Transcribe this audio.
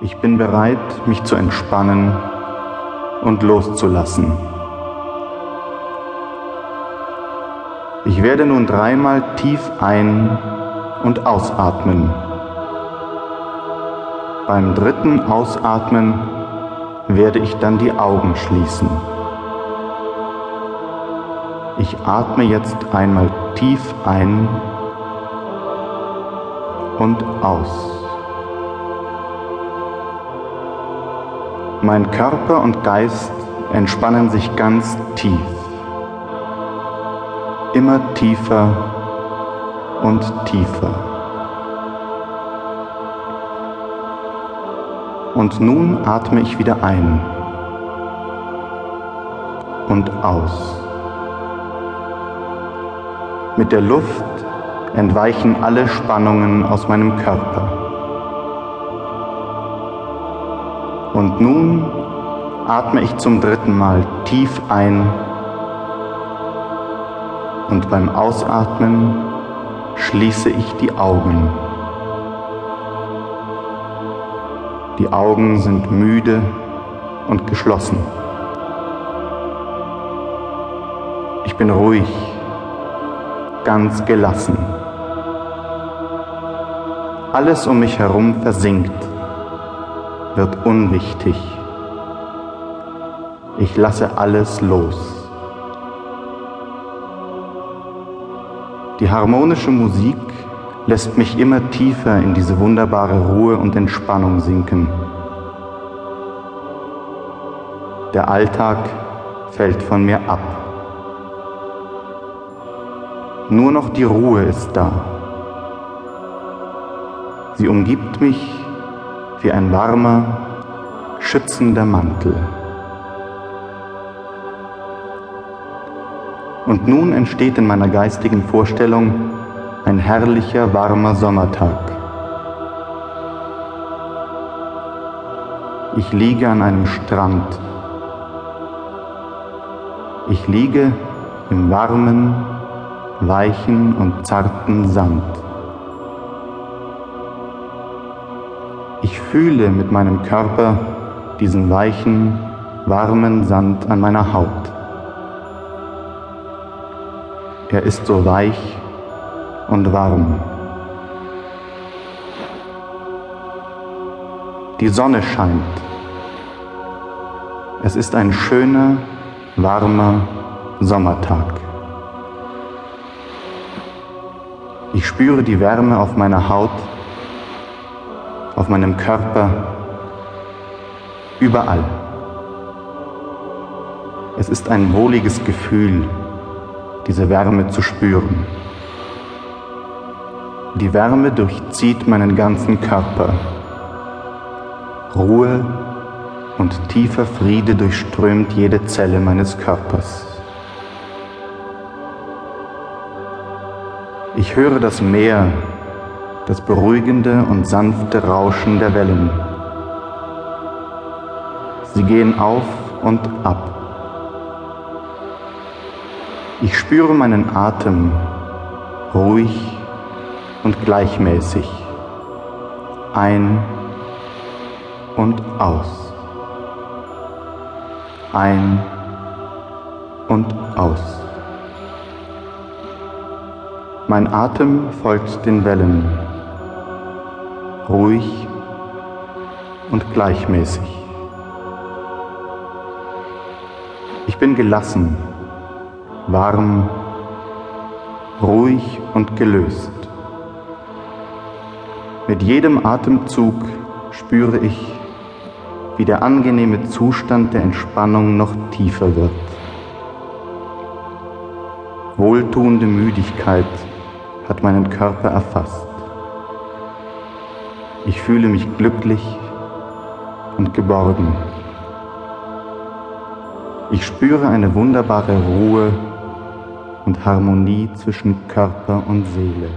Ich bin bereit, mich zu entspannen und loszulassen. Ich werde nun dreimal tief ein- und ausatmen. Beim dritten Ausatmen werde ich dann die Augen schließen. Ich atme jetzt einmal tief ein und aus. Mein Körper und Geist entspannen sich ganz tief, immer tiefer und tiefer. Und nun atme ich wieder ein und aus. Mit der Luft entweichen alle Spannungen aus meinem Körper. Und nun atme ich zum dritten Mal tief ein und beim Ausatmen schließe ich die Augen. Die Augen sind müde und geschlossen. Ich bin ruhig, ganz gelassen. Alles um mich herum versinkt, wird unwichtig. Ich lasse alles los. Die harmonische Musik lässt mich immer tiefer in diese wunderbare Ruhe und Entspannung sinken. Der Alltag fällt von mir ab. Nur noch die Ruhe ist da. Sie umgibt mich wie ein warmer, schützender Mantel. Und nun entsteht in meiner geistigen Vorstellung ein herrlicher, warmer Sommertag. Ich liege an einem Strand. Ich liege im warmen, weichen und zarten Sand. Fühle mit meinem Körper diesen weichen, warmen Sand an meiner Haut. Er ist so weich und warm. Die Sonne scheint. Es ist ein schöner, warmer Sommertag. Ich spüre die Wärme auf meiner Haut, auf meinem Körper, überall. Es ist ein wohliges Gefühl, diese Wärme zu spüren. Die Wärme durchzieht meinen ganzen Körper. Ruhe und tiefer Friede durchströmt jede Zelle meines Körpers. Ich höre das Meer, das beruhigende und sanfte Rauschen der Wellen. Sie gehen auf und ab. Ich spüre meinen Atem ruhig und gleichmäßig ein und aus. Ein und aus. Mein Atem folgt den Wellen, ruhig und gleichmäßig. Ich bin gelassen, warm, ruhig und gelöst. Mit jedem Atemzug spüre ich, wie der angenehme Zustand der Entspannung noch tiefer wird. Wohltuende Müdigkeit hat meinen Körper erfasst. Ich fühle mich glücklich und geborgen. Ich spüre eine wunderbare Ruhe und Harmonie zwischen Körper und Seele.